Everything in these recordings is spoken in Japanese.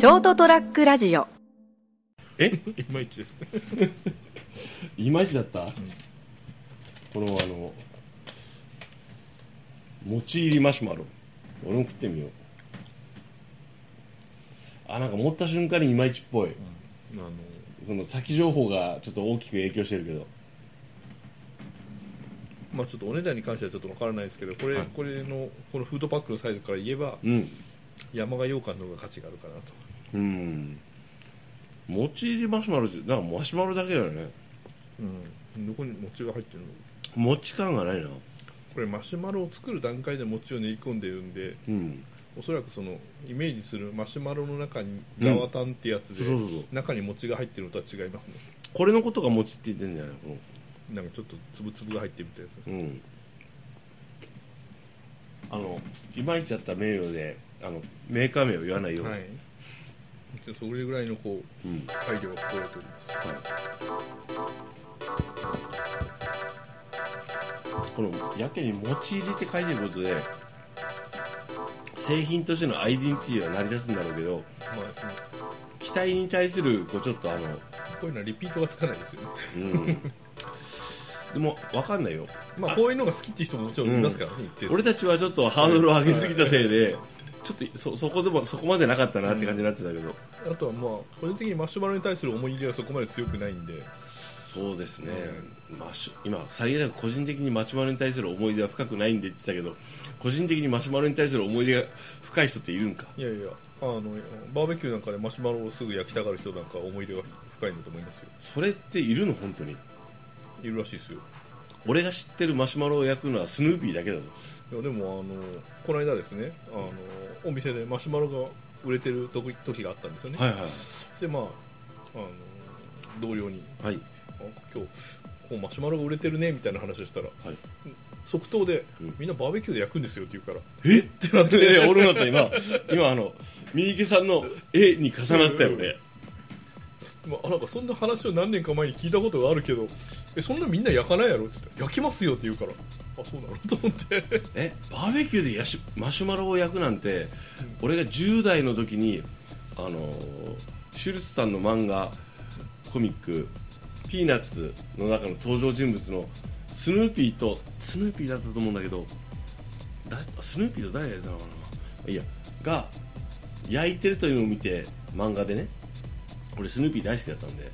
ショートトラックラジオ。え？いまいちですね。いまいちだった、このあの餅入りマシュマロ。俺も食ってみよう。あなんか持った瞬間にいまいちっぽい。あのその先情報がちょっと大きく影響してるけど。まあちょっとお値段に関してはちょっとわからないですけどこれ,、はい。これのこのフードパックのサイズから言えばうん。山賀羊羹の方が価値があるかなとうん。餅入りマシュマロってなんかマシュマロだけだよね。うん。どこに餅が入ってるの？餅感がないな。これマシュマロを作る段階で餅を練り込んでるんでうん。おそらくそのイメージするマシュマロの中にうんガワタンってやつで、そうそうそう。中に餅が入ってるのとは違いますね。これのことが餅って言ってんじゃない？のなんかちょっとつぶつぶが入ってるみたいですね。うん。あのいまいちだった名誉であのメーカー名を言わないように、はい。でそれぐらいのこううん。配慮が加えております。このやけに持ち入りって書いてることで製品としてのアイデンティティは成り立つんだろうけどまあ期待に対するこうちょっとあの、こういうのはリピートがつかないですよね。うん、でも分かんないよ。まあこういうのが好きっていう人ももちろんいますからね、一定数。俺たちはちょっとハードルを上げすぎたせいでちょっとそそこでもそこまでなかったなって感じになってたけど、あとはまあ個人的にマシュマロに対する思い入れはそこまで強くないんで。そうですね、マシュ今さりげなく個人的にマシュマロに対する思い出は深くないんでって言ってたけど個人的にマシュマロに対する思い出が深い人っているんか？いやいやあのバーベキューなんかでマシュマロをすぐ焼きたがる人なんかは思い入れが深いんだと思いますよ。それっているの本当に？いるらしいですよ。俺が知ってるマシュマロを焼くのはスヌーピーだけだぞ。いやでもあのこの間ですねあのお店でマシュマロが売れてる時時があったんですよね、はいはい。でまああの同僚にはい。あ今日こうマシュマロが売れてるねみたいな話をしたらはい。即答で、うん。みんなバーベキューで焼くんですよって言うから。え？ってなっでて俺もだった今。今あの三池さんの絵に重なったよね。まあ、なんかそんな話を何年か前に聞いたことがあるけどえそんなみんな焼かないやろ？って言って焼きますよって言うからあそうなの？と思って。えバーベキューでやしマシュマロを焼くなんて、俺が10代の時にあのーシュルツさんの漫画コミック「ピーナッツ」の中の登場人物のスヌーピーとスヌーピーだったと思うんだけどだスヌーピーと誰がやったのかな？いやが焼いてるというのを見て漫画でね俺スヌーピー大好きだったんで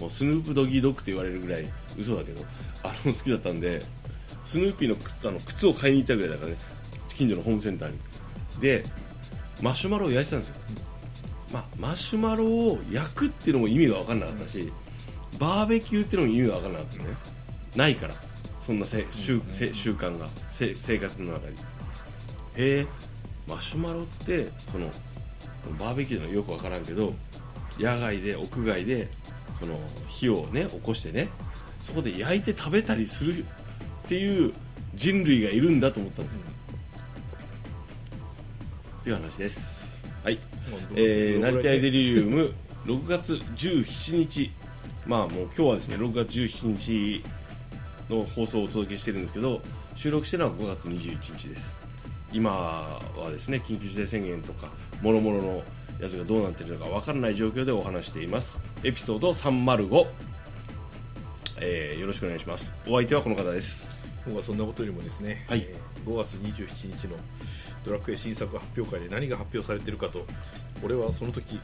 もうスヌープドギードッグって言われるぐらい嘘だけどあの好きだったんでスヌーピーの靴あの靴を買いに行ったぐらいだからね近所のホームセンターに。でマシュマロを焼いてたんですよ、まあ、マシュマロを焼くっていうのも意味が分かんなかったし、バーベキューっていうのも意味が分かんなかったね。ないからそんなせ習せ習慣がせ生活の中に。へえマシュマロってそのバーベキューのよく分からんけど野外で屋外でその火をね起こしてねそこで焼いて食べたりするっていう人類がいるんだと思ったんですよ、っていう話です。はい。えー、成田屋デリリウム6月17日。まあもう今日はですね6月17日の放送をお届けしてるんですけど収録してるのは5月21日です。今はですね緊急事態宣言とかもろもろのやつがどうなっているのかわからない状況でお話しています。エピソード305、えーよろしくお願いします。お相手はこの方です僕はそんなことよりもですね、はい。えー5月27日のドラクエ新作発表会で何が発表されているかと俺はその時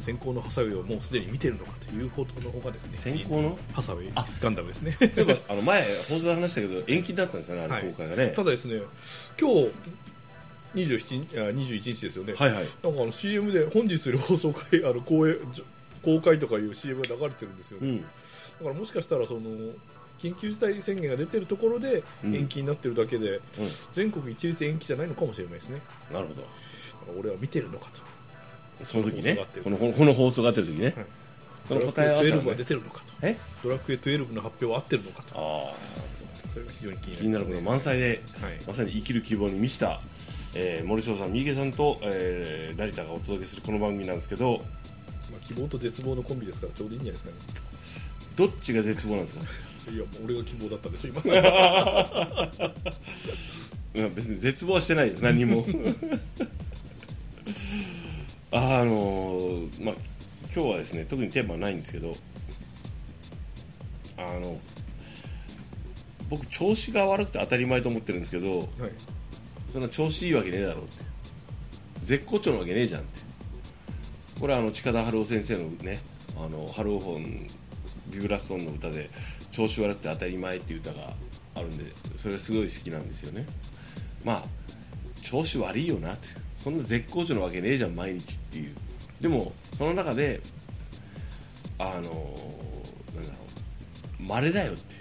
先行のハサウェイをもうすでに見てるのかということの方がですね先行の？ハサウェイあガンダムですね。そういえばあの前放送で話したけど延期になったんですよねあはい。れ公開がね、ただですね今日27あ21日ですよね、はいはい。なんかあの CM で本日より放送会あの公演公開とかいう CM が流れてるんですよね、うん。だからもしかしたらその緊急事態宣言が出てるところでうん。延期になってるだけで、うん。全国一律延期じゃないのかもしれないですね。なるほど。俺は見てるのかと。その時ね。ここの この放送があってる時ね、はい。その答え合わせはドラクエ12が出ねてるのかと。え？ドラクエ12の発表は合ってるのかと。ああそれが非常に気になる。気になること満載で、はい。まさに生きる希望に満ちた、えー森翔さん三池さんと、えー成田がお届けするこの番組なんですけどまあ、希望と絶望のコンビですからちょうどいいんじゃないですかね。どっちが絶望なんですか？いや俺が希望だったんでしょ今。うん別に絶望はしてないよ何にも。ああのーまあ今日はですね特にテーマはないんですけどあの僕調子が悪くて当たり前と思ってるんですけどはい。そんな調子いいわけねえだろうって。絶好調なわけねえじゃんって。これはあの近田春夫先生のねあの春夫本ビブラストーンの歌で「調子悪くて当たり前」っていう歌があるんでそれがすごい好きなんですよね。まあ調子悪いよなって。そんな絶好調なわけねえじゃん毎日っていう。でもその中であのなんだろう稀だよって。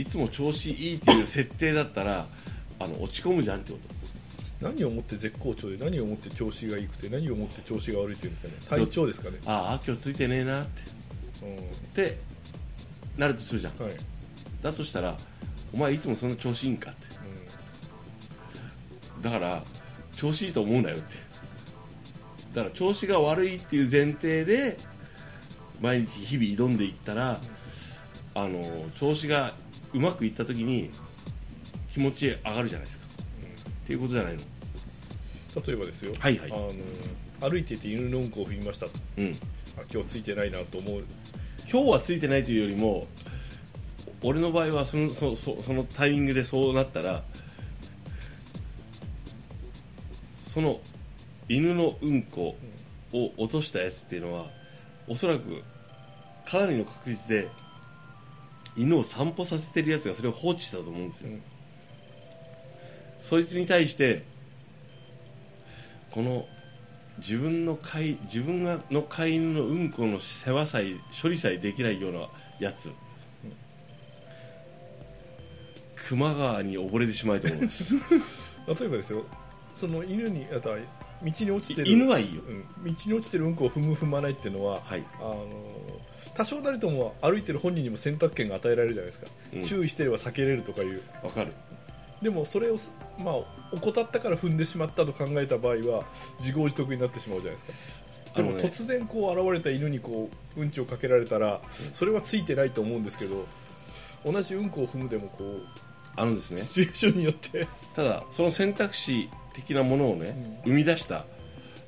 いつも調子いいっていう設定だったらあの落ち込むじゃんってこと。何をもって絶好調で何をもって調子がいいくて何をもって調子が悪いっていうんですかね。体調ですかね。ああ今日ついてねえなって。うん。ってなるとするじゃん。はい、だとしたらお前いつもそんな調子いいんかって。だから調子いいと思うなよって。だから調子が悪いっていう前提で毎日日々挑んでいったらあの調子がうまくいった時に気持ち上がるじゃないですか、っていうことじゃないの。うん例えばですよ、はいはい。あの歩いてて犬のうんこを踏みました。うん。あ今日ついてないなと思う今日はついてないというよりも俺の場合はそのそそそのタイミングでそうなったらその犬のうんこを落としたやつっていうのはおそらくかなりの確率で犬を散歩させてるやつがそれを放置したと思うんですよ、うん。そいつに対してこの自分の飼い自分がの飼い犬のうんこの世話さえ処理さえできないようなやつ、球磨川に溺れてしまいと思います。例えばですよ。その犬にあとは道に落ちてる。犬はいいよ。うん、道に落ちてるうんこを踏む踏まないっていうのは、はい。あの多少なりとも歩いてる本人にも選択権が与えられるじゃないですか、うん。注意してれば避けれるとかいう。わかるでもそれを、まあ、怠ったから踏んでしまったと考えた場合は自業自得になってしまうじゃないですか。でも突然こう現れた犬にこううん。ちをかけられたらそれはついてないと思うんですけど同じうんこを踏むでもこうあのですね。シチュエーションによって。ただその選択肢的なものをね、生み出した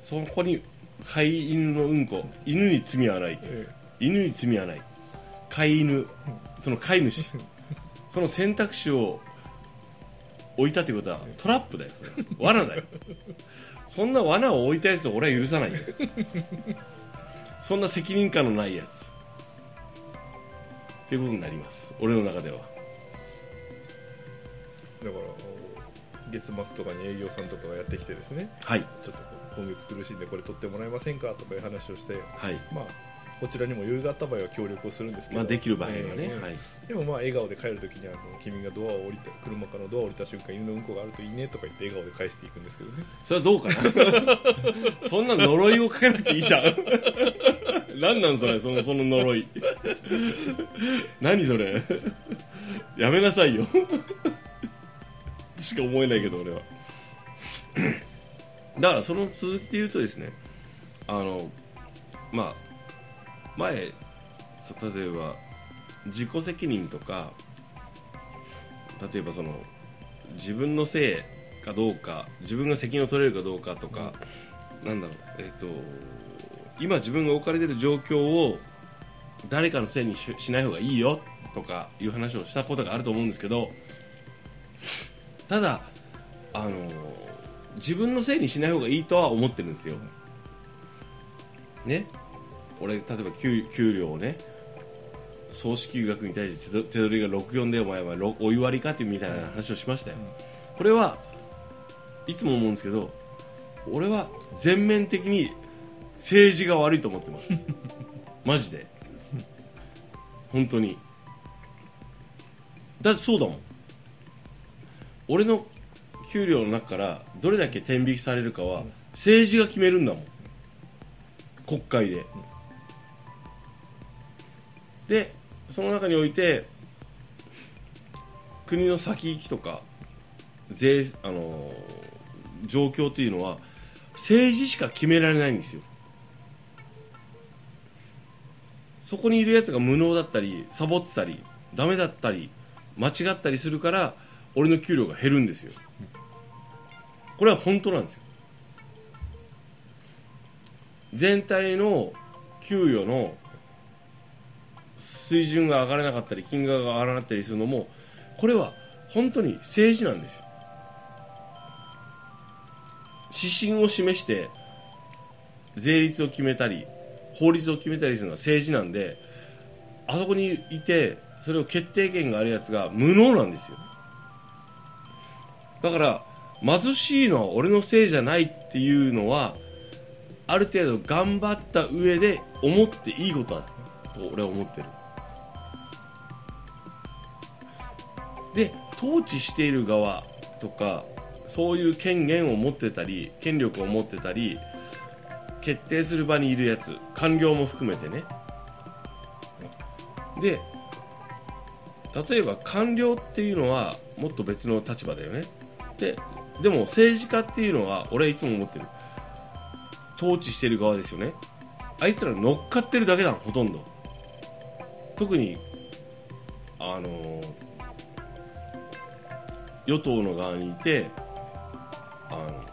そこに飼い犬のうんこ犬に罪はない。え犬に罪はない。飼い犬その飼い主。その選択肢を置いたということはトラップだよ。罠だよ。そんな罠を置いたやつを俺は許さないよ。そんな責任感のないやつ。っていうことになります。俺の中では。えだから月末とかに営業さんとかがやってきてですね。はい。ちょっと今月苦しいんでこれ取ってもらえませんかとかいう話をして。はい。まあこちらにも余裕があった場合は協力をするんですけど、まあできる場合はね、ええ。はい。でもまあ笑顔で帰るときにあの君がドアを降りた車からのドアを降りた瞬間犬のうんこがあるといいねとか言って笑顔で返していくんですけどね。それはどうかな？そんな呪いをかけなくていいじゃん。何なんそれ？そのその呪い。何それ？やめなさいよ。しか思えないけど俺は。だからその続きで言うとですねあのまあ前そ例えば自己責任とか例えばその自分のせいかどうか自分が責任を取れるかどうかとか、なんだろうえっ、と今自分が置かれてる状況を誰かのせいにししない方がいいよとかいう話をしたことがあると思うんですけどただあの自分のせいにしない方がいいとは思ってるんですよ。ね？俺例えば給給料をね総支給額に対して手取りが64でお前はろお湯割りかっていうみたいな話をしましたよ、これはいつも思うんですけど俺は全面的に政治が悪いと思ってます。マジで。本当に。だってそうだもん。俺の給料の中からどれだけ天引きされるかは政治が決めるんだもん。国会ででその中において国の先行きとか税あの状況というのは政治しか決められないんですよ。そこにいるやつが無能だったりサボってたりダメだったり間違ったりするから俺の給料が減るんですよ。これは本当なんですよ。全体の給与の水準が上がらなかったり金額が上がらなかったりするのもこれは本当に政治なんですよ。指針を示して税率を決めたり法律を決めたりするのは政治なんであそこにいてそれを決定権があるやつが無能なんですよ。だから貧しいのは俺のせいじゃないっていうのはある程度頑張った上で思っていいことだと俺は思ってる。で統治している側とかそういう権限を持ってたり権力を持ってたり決定する場にいるやつ官僚も含めてね。で例えば官僚っていうのはもっと別の立場だよね。ででも政治家っていうのは俺はいつも思ってる。統治してる側ですよね。あいつら乗っかってるだけだほとんど。特にあの与党の側にいてあの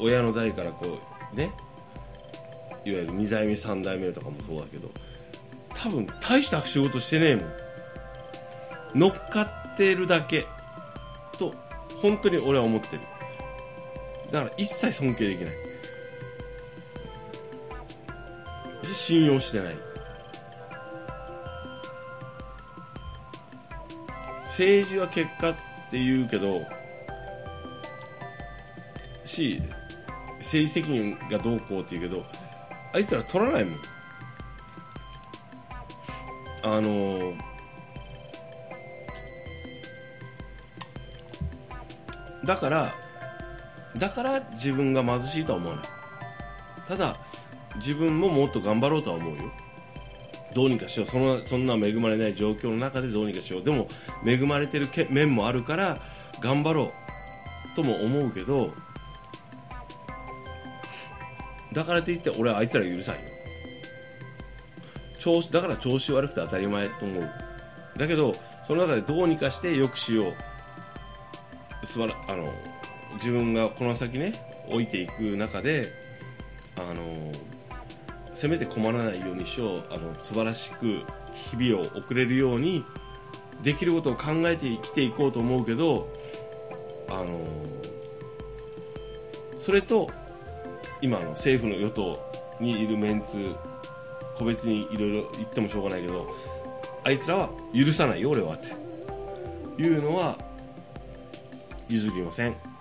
親の代からこうねいわゆる2代目3代目とかもそうだけど多分大した仕事してねえもん。乗っかってるだけと本当に俺は思ってる。だから一切尊敬できない。信用してない。政治は結果って言うけどし政治責任がどうこうって言うけどあいつら取らないもん。あのだからだから自分が貧しいとは思わない。ただ自分ももっと頑張ろうとは思うよ。どうにかしよう。そのそんな恵まれない状況の中でどうにかしよう。でも恵まれてる面もあるから頑張ろうとも思うけどだからといって俺はあいつら許さんよ。調子だから調子悪くて当たり前と思う。だけどその中でどうにかして良くしよう。すばらあの自分がこの先ね置いていく中であのせめて困らないようにしようあの素晴らしく日々を送れるようにできることを考えて生きていこうと思うけどあのそれと今の政府の与党にいるメンツ個別にいろいろ言ってもしょうがないけどあいつらは許さないよ俺はっていうのは譲りません。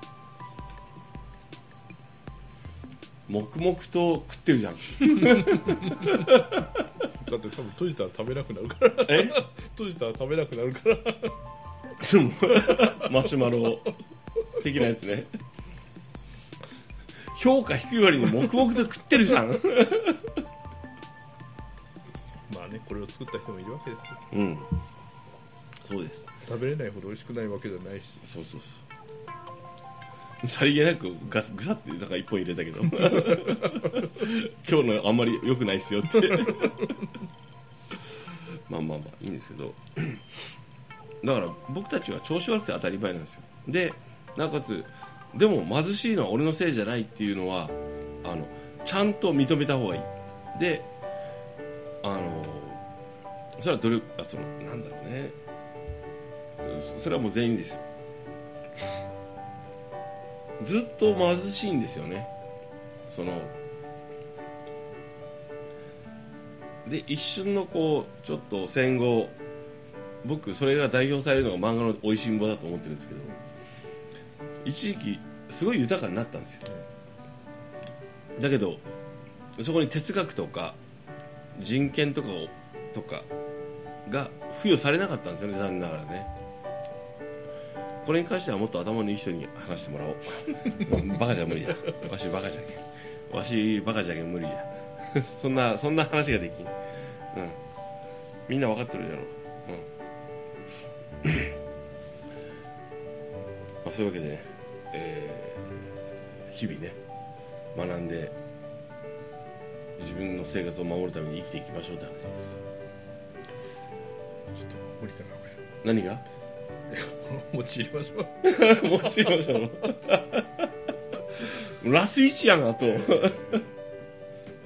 黙々と食ってるじゃん。だって多分閉じたら食べなくなるから。え？閉じたら食べなくなるから。マシュマロ的なやつね。評価低い割に黙々と食ってるじゃん。まあねこれを作った人もいるわけですよ。うん。そうです。食べれないほど美味しくないわけじゃないし。そうそうそうさりげなくガスぐさってなんか一本入れたけど。今日のあんまり良くないっすよって。まあまあまあいいんですけど。だから僕たちは調子悪くて当たり前なんですよ。でなおかつでも貧しいのは俺のせいじゃないっていうのはあのちゃんと認めた方がいい。であのそれは努力あそのなんだろうね。それはもう全員ですよ。ずっと貧しいんですよね。そので一瞬のこうちょっと戦後僕それが代表されるのが漫画の「おいしんぼ」だと思ってるんですけど一時期すごい豊かになったんですよ。だけどそこに哲学とか人権とかをとかが付与されなかったんですよね残念ながらね。これに関してはもっと頭のいい人に話してもらおう。バカじゃ無理だ。わしバカじゃけん。わしバカじゃけん無理じゃ そんなそんな話ができん、うん、みんな分かってるじゃろ。う、うん。まあ、そういうわけでね、えー日々ね学んで自分の生活を守るために生きていきましょうって話です。ちょっと無理かなこ何が？れこの餅入れましょう。もちろんそのラス1やんあと。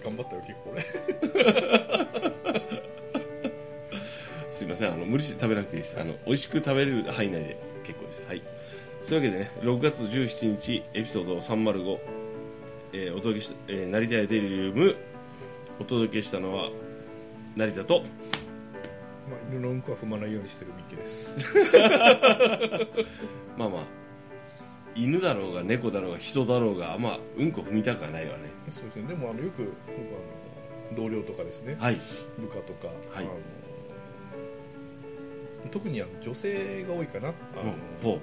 頑張ったよ結構ね すいませんあの無理して食べなくていいです。あの美味しく食べれる範囲内で結構です。はい。というわけでね6月17日エピソード305、えーお届けした、えー成田屋デリリウム。お届けしたのは成田とまあ犬のうんこは踏まないようにしてるミッキーです。まあまあ犬だろうが猫だろうが人だろうがまあうんこ踏みたくはないわね。そうですね。でもあのよく僕あの同僚とかですね、はい。部下とか、はい。あの特にあの女性が多いかな。あの、ほ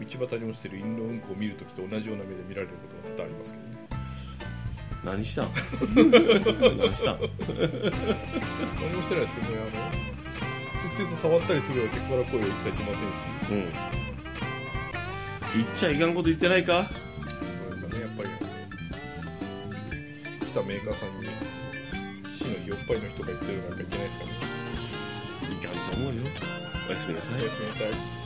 道端に落ちてる犬のうんこを見るときと同じような目で見られることが多々ありますけどね何したん？何したん？何もしてないですけどねあの直接触ったりするようなセクハラ行為は一切しませんし。うん。言っちゃいかんこと言ってないか？どうですかねやっぱり来たメーカーさんに父の日おっぱいの人が言ってるのなんかいけないですかね。いかんと思うよ。おやすみなさい。おやすみなさい